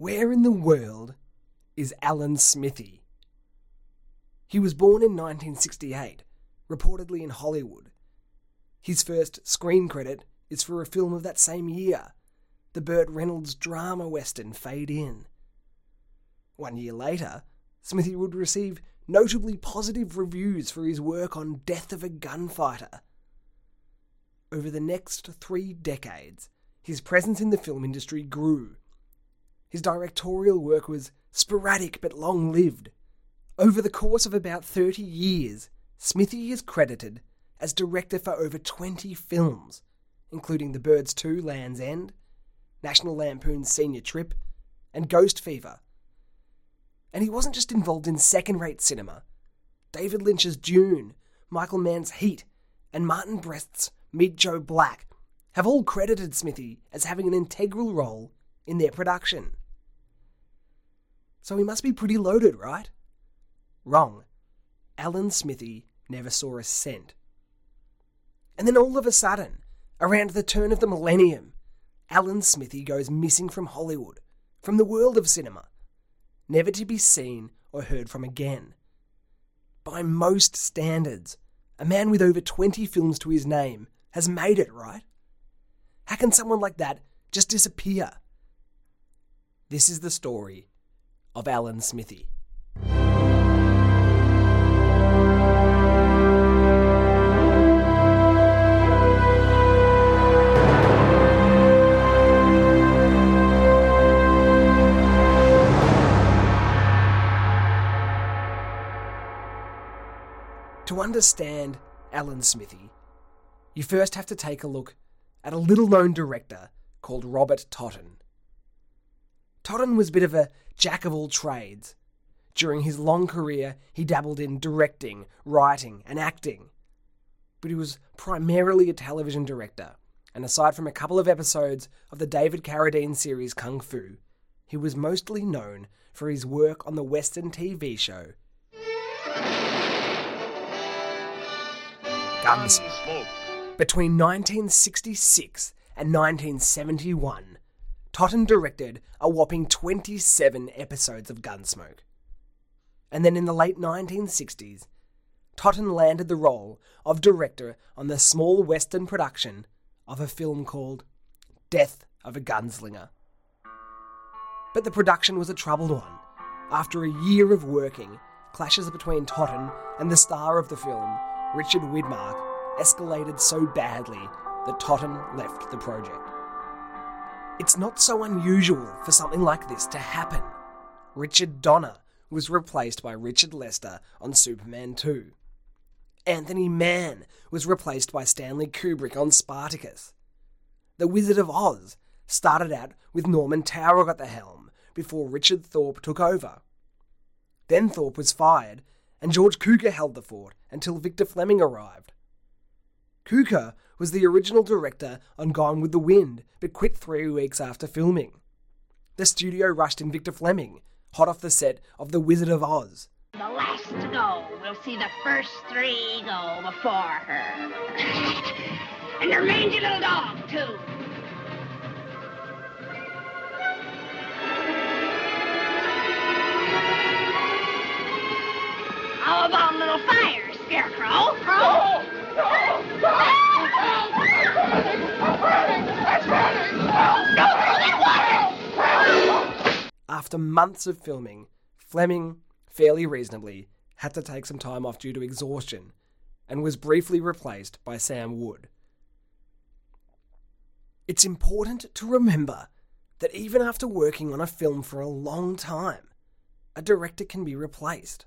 Where in the world is Alan Smithee? He was born in 1968, reportedly in Hollywood. His first screen credit is for a film of that same year, the Burt Reynolds drama western Fade In. One year later, Smithee would receive notably positive reviews for his work on Death of a Gunfighter. Over the next three decades, his presence in the film industry grew. His directorial work was sporadic but long lived. Over the course of about 30 years, Smithee is credited as director for over 20 films, including The Birds 2 Land's End, National Lampoon's Senior Trip, and Ghost Fever. And he wasn't just involved in second rate cinema. David Lynch's Dune, Michael Mann's Heat, and Martin Brest's Meet Joe Black have all credited Smithee as having an integral role in their production. So he must be pretty loaded, right? Wrong. Alan Smithee never saw a cent. And then all of a sudden, around the turn of the millennium, Alan Smithee goes missing from Hollywood, from the world of cinema, never to be seen or heard from again. By most standards, a man with over 20 films to his name has made it, right? How can someone like that just disappear? This is the story of Alan Smithee. To understand Alan Smithee, you first have to take a look at a little known director called Robert Totten. Totten was a bit of a jack of all trades. During his long career, he dabbled in directing, writing, and acting. But he was primarily a television director, and aside from a couple of episodes of the David Carradine series Kung Fu, he was mostly known for his work on the Western TV show Gunsmoke. Between 1966 and 1971, Totten directed a whopping 27 episodes of Gunsmoke. And then in the late 1960s, Totten landed the role of director on the small western production of a film called Death of a Gunslinger. But the production was a troubled one. After a year of working, clashes between Totten and the star of the film Richard Widmark, escalated so badly that Totten left the project. It's not so unusual for something like this to happen. Richard Donner was replaced by Richard Lester on Superman 2. Anthony Mann was replaced by Stanley Kubrick on Spartacus. The Wizard of Oz started out with Norman Taurog at the helm before Richard Thorpe took over. Then Thorpe was fired and George Cukor held the fort until Victor Fleming arrived. Cukor was the original director on Gone with the Wind, but quit three weeks after filming. The studio rushed in Victor Fleming, hot off the set of The Wizard of Oz. The last to go will see the first three go before her. and her mangy little dog, too. How about a little fire, Scarecrow? Crow? After months of filming, Fleming, fairly reasonably, had to take some time off due to exhaustion and was briefly replaced by Sam Wood. It's important to remember that even after working on a film for a long time, a director can be replaced.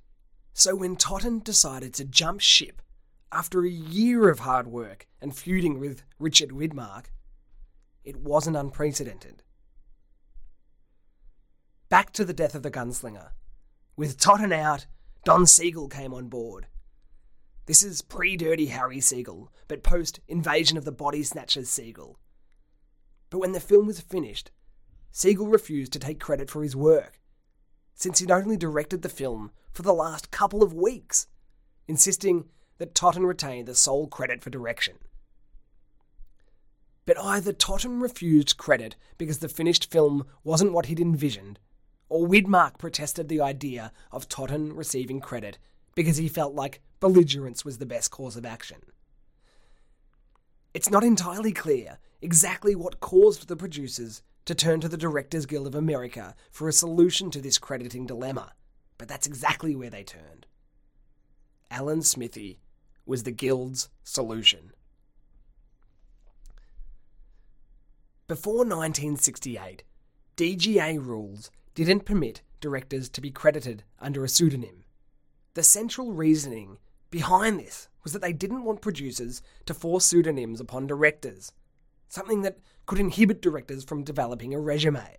So when Totten decided to jump ship after a year of hard work and feuding with Richard Widmark, it wasn't unprecedented. Back to the death of the gunslinger. With Totten out, Don Siegel came on board. This is pre Dirty Harry Siegel, but post Invasion of the Body Snatchers Siegel. But when the film was finished, Siegel refused to take credit for his work, since he'd only directed the film for the last couple of weeks, insisting that Totten retain the sole credit for direction. But either Totten refused credit because the finished film wasn't what he'd envisioned, or Widmark protested the idea of Totten receiving credit because he felt like belligerence was the best course of action. It's not entirely clear exactly what caused the producers to turn to the Directors Guild of America for a solution to this crediting dilemma, but that's exactly where they turned. Alan Smithee was the Guild's solution. Before 1968, DGA rules didn't permit directors to be credited under a pseudonym. The central reasoning behind this was that they didn't want producers to force pseudonyms upon directors, something that could inhibit directors from developing a resume.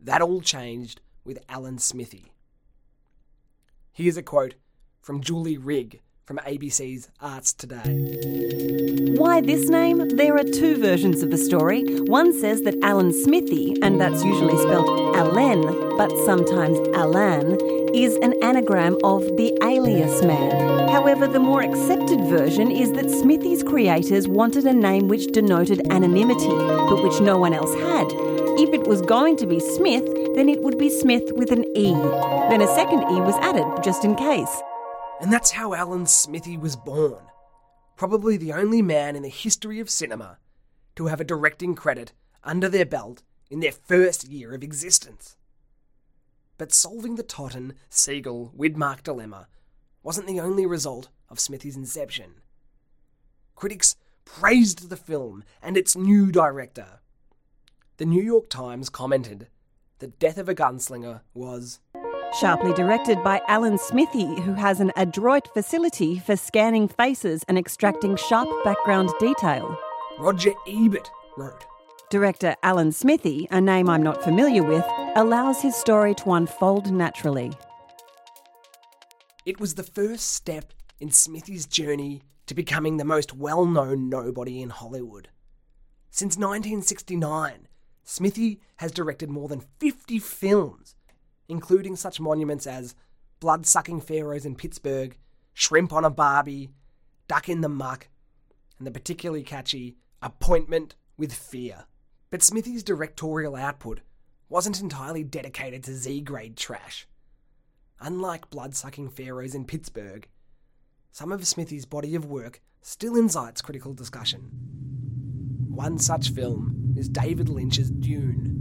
That all changed with Alan Smithee. Here's a quote from Julie Rigg from ABC's Arts Today. Why this name? There are two versions of the story. One says that Alan Smithee, and that's usually spelled Allen, but sometimes Alan, is an anagram of the alias man. However, the more accepted version is that Smithee's creators wanted a name which denoted anonymity, but which no one else had. If it was going to be Smith, then it would be Smith with an E. Then a second E was added, just in case. And that's how Alan Smithee was born. Probably the only man in the history of cinema to have a directing credit under their belt in their first year of existence. But solving the Totten, Siegel, Widmark dilemma wasn't the only result of Smithee's inception. Critics praised the film and its new director. The New York Times commented, The death of a gunslinger was Sharply directed by Alan Smithee, who has an adroit facility for scanning faces and extracting sharp background detail. Roger Ebert wrote. Director Alan Smithee, a name I'm not familiar with, allows his story to unfold naturally. It was the first step in Smithee's journey to becoming the most well known nobody in Hollywood. Since 1969, Smithee has directed more than 50 films, including such monuments as Blood Sucking Pharaohs in Pittsburgh, Shrimp on a Barbie, Duck in the Muck, and the particularly catchy Appointment with Fear. But Smithee's directorial output wasn't entirely dedicated to Z grade trash. Unlike blood-sucking pharaohs in Pittsburgh, some of Smithee's body of work still incites critical discussion. One such film is David Lynch's Dune.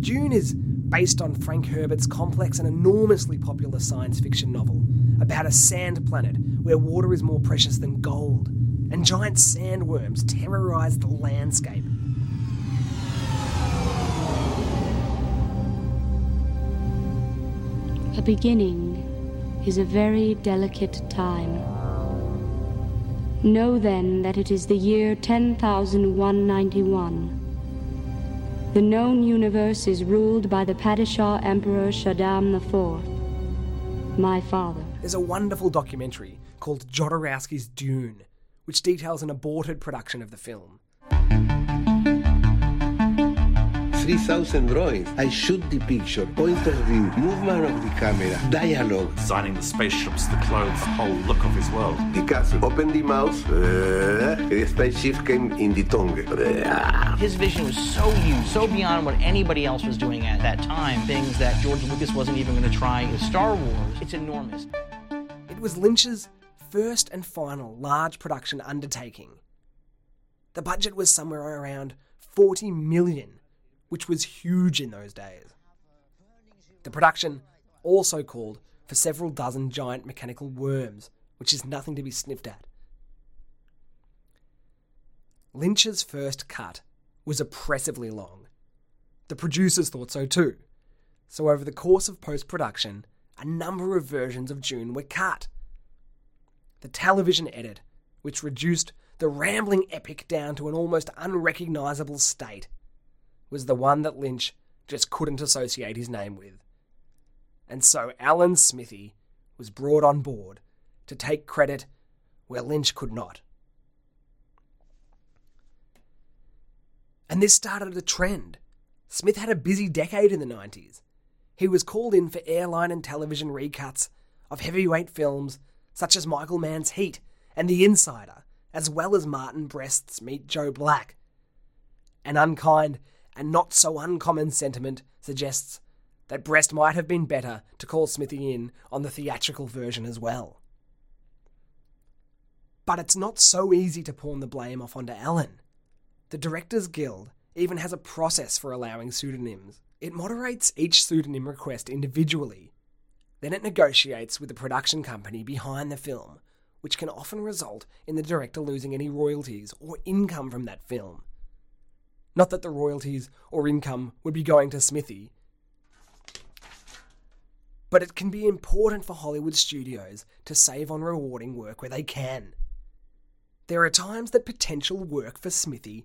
Dune is based on Frank Herbert's complex and enormously popular science fiction novel about a sand planet where water is more precious than gold, and giant sandworms terrorize the landscape. A beginning is a very delicate time. Know then that it is the year 10,191. The known universe is ruled by the Padishah Emperor Shaddam IV, my father. There's a wonderful documentary called Jodorowsky's Dune, which details an aborted production of the film. 3,000 drawings. I shoot the picture, point of view, movement of the camera, dialogue. Designing the spaceships, the clothes, the whole look of his world. The castle. Open the mouth. Uh, the spaceship came in the tongue. His vision was so huge, so beyond what anybody else was doing at that time. Things that George Lucas wasn't even going to try in Star Wars. It's enormous. It was Lynch's first and final large production undertaking. The budget was somewhere around 40 million, which was huge in those days. The production also called for several dozen giant mechanical worms, which is nothing to be sniffed at. Lynch's first cut was oppressively long. The producers thought so too. So, over the course of post production, a number of versions of Dune were cut. The television edit, which reduced the rambling epic down to an almost unrecognisable state, was the one that Lynch just couldn't associate his name with. And so Alan Smithee was brought on board to take credit where Lynch could not. And this started a trend. Smith had a busy decade in the 90s. He was called in for airline and television recuts of heavyweight films such as Michael Mann's Heat and The Insider, as well as Martin Brest's Meet Joe Black. An unkind and not so uncommon sentiment suggests that Brest might have been better to call Smithee in on the theatrical version as well. But it's not so easy to pawn the blame off onto Alan. The Directors Guild even has a process for allowing pseudonyms. It moderates each pseudonym request individually. Then it negotiates with the production company behind the film, which can often result in the director losing any royalties or income from that film. Not that the royalties or income would be going to Smithee, but it can be important for Hollywood studios to save on rewarding work where they can. There are times that potential work for Smithee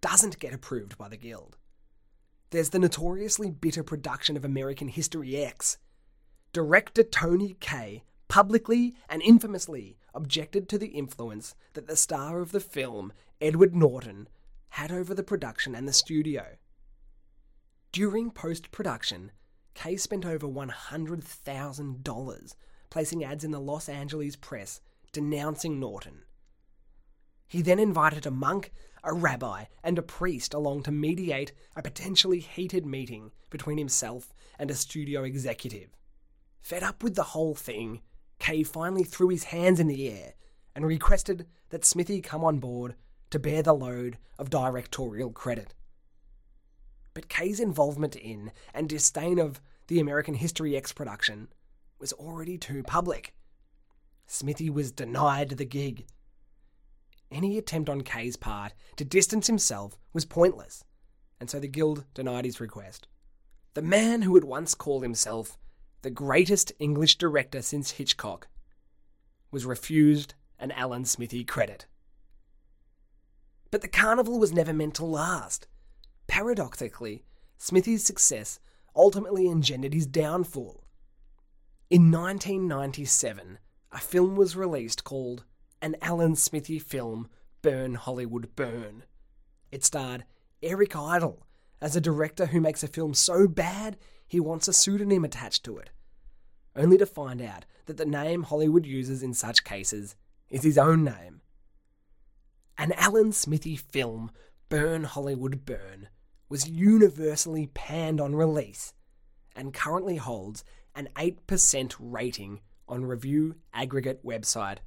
doesn't get approved by the Guild. There's the notoriously bitter production of American History X. Director Tony Kaye publicly and infamously objected to the influence that the star of the film, Edward Norton, had over the production and the studio. During post production, Kaye spent over $100,000 placing ads in the Los Angeles press denouncing Norton. He then invited a monk, a rabbi, and a priest along to mediate a potentially heated meeting between himself and a studio executive. Fed up with the whole thing, Kaye finally threw his hands in the air and requested that Smithee come on board to bear the load of directorial credit. But Kaye's involvement in and disdain of the American History X production was already too public. Smithee was denied the gig. Any attempt on Kaye's part to distance himself was pointless, and so the Guild denied his request. The man who had once called himself the greatest English director since Hitchcock was refused an Alan Smithee credit. But the carnival was never meant to last. Paradoxically, Smithee's success ultimately engendered his downfall. In 1997, a film was released called An Alan Smithee Film Burn Hollywood Burn. It starred Eric Idle as a director who makes a film so bad he wants a pseudonym attached to it, only to find out that the name Hollywood uses in such cases is his own name. An Alan Smithee film, Burn Hollywood Burn, was universally panned on release and currently holds an 8% rating on review aggregate website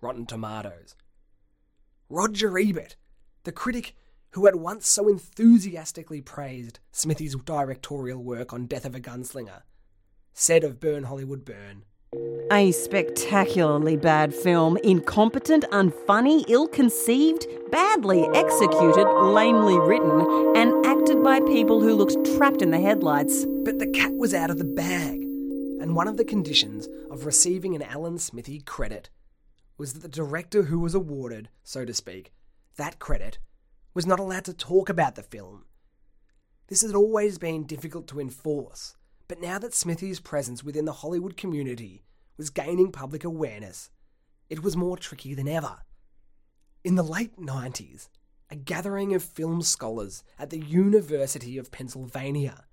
Rotten Tomatoes. Roger Ebert, the critic who had once so enthusiastically praised Smithee's directorial work on Death of a Gunslinger, said of Burn Hollywood Burn a spectacularly bad film, incompetent, unfunny, ill conceived, badly executed, lamely written, and acted by people who looked trapped in the headlights. But the cat was out of the bag, and one of the conditions of receiving an Alan Smithee credit was that the director who was awarded, so to speak, that credit was not allowed to talk about the film. This had always been difficult to enforce, but now that Smithee's presence within the Hollywood community was gaining public awareness, it was more tricky than ever. In the late 90s, a gathering of film scholars at the University of Pennsylvania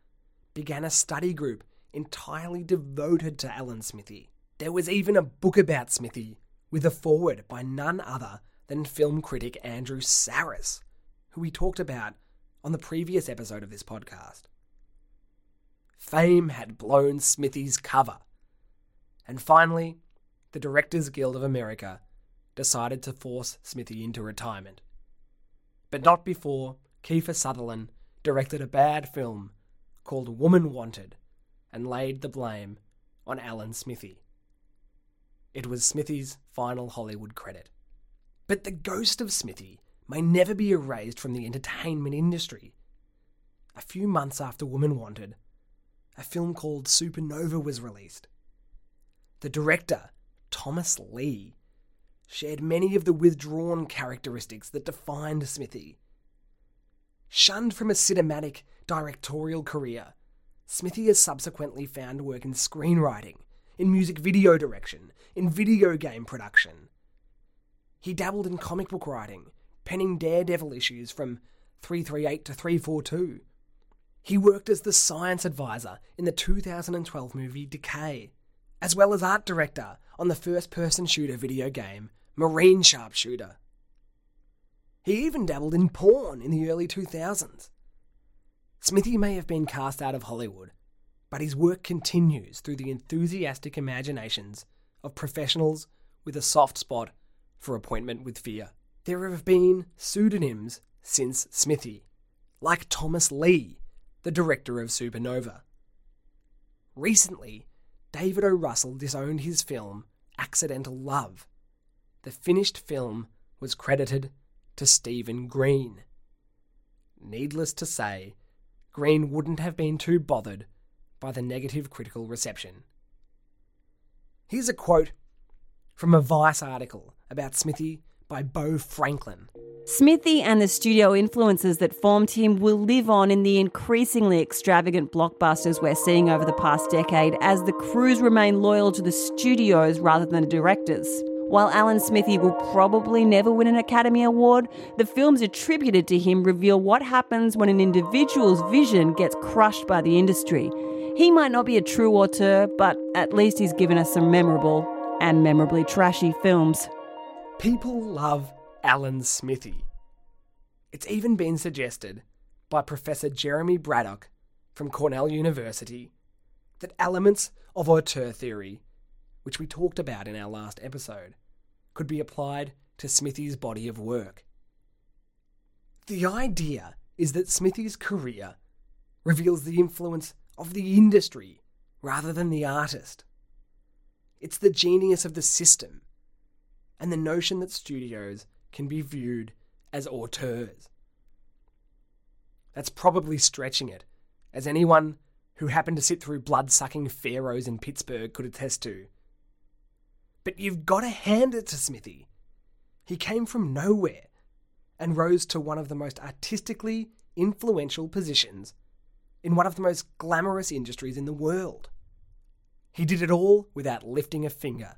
began a study group entirely devoted to Alan Smithee. There was even a book about Smithee with a foreword by none other than film critic Andrew Sarris, who we talked about on the previous episode of this podcast. Fame had blown Smithee's cover and finally, the Directors Guild of America decided to force Smithee into retirement. But not before Kiefer Sutherland directed a bad film called Woman Wanted and laid the blame on Alan Smithee. It was Smithee's final Hollywood credit. But the ghost of Smithee may never be erased from the entertainment industry. A few months after Woman Wanted, a film called Supernova was released. The director, Thomas Lee, shared many of the withdrawn characteristics that defined Smithee. Shunned from a cinematic directorial career, Smithee has subsequently found work in screenwriting, in music video direction, in video game production. He dabbled in comic book writing, penning Daredevil issues from 338 to 342. He worked as the science advisor in the 2012 movie Decay as well as art director on the first person shooter video game Marine Sharpshooter. He even dabbled in porn in the early 2000s. Smithee may have been cast out of Hollywood, but his work continues through the enthusiastic imaginations of professionals with a soft spot for appointment with fear. There have been pseudonyms since Smithee, like Thomas Lee, the director of Supernova. Recently, David O. Russell disowned his film Accidental Love. The finished film was credited to Stephen Greene. Needless to say, Greene wouldn't have been too bothered by the negative critical reception. Here's a quote from a Vice article about Smithee by Beau Franklin. Smithee and the studio influences that formed him will live on in the increasingly extravagant blockbusters we're seeing over the past decade as the crews remain loyal to the studios rather than the directors. While Alan Smithee will probably never win an Academy Award, the films attributed to him reveal what happens when an individual's vision gets crushed by the industry. He might not be a true auteur, but at least he's given us some memorable and memorably trashy films. People love Alan Smithee. It's even been suggested by Professor Jeremy Braddock from Cornell University that elements of auteur theory, which we talked about in our last episode, could be applied to Smithee's body of work. The idea is that Smithee's career reveals the influence of the industry rather than the artist. It's the genius of the system and the notion that studios can be viewed as auteurs. That's probably stretching it, as anyone who happened to sit through blood sucking pharaohs in Pittsburgh could attest to. But you've got to hand it to Smithee. He came from nowhere and rose to one of the most artistically influential positions in one of the most glamorous industries in the world. He did it all without lifting a finger.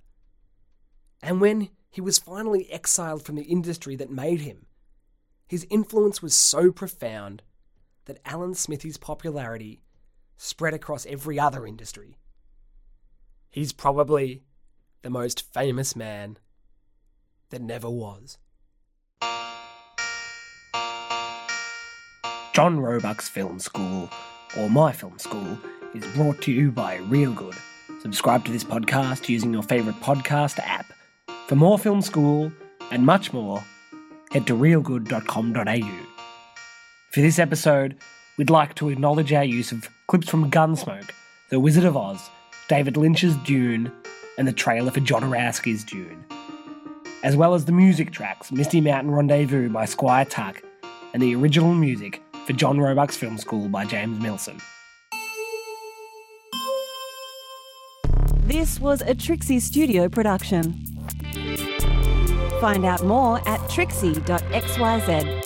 And when he was finally exiled from the industry that made him, his influence was so profound that Alan Smithee's popularity spread across every other industry. He's probably the most famous man that never was. John Roebuck's Film School, or My Film School, is brought to you by Real Good. Subscribe to this podcast using your favourite podcast app. For more film school and much more, head to realgood.com.au. For this episode, we'd like to acknowledge our use of clips from Gunsmoke, The Wizard of Oz, David Lynch's Dune, and the trailer for John Jodorowsky's Dune, as well as the music tracks Misty Mountain Rendezvous by Squire Tuck and the original music for John Roebuck's Film School by James Milson. This was a Trixie Studio production. Find out more at trixie.xyz.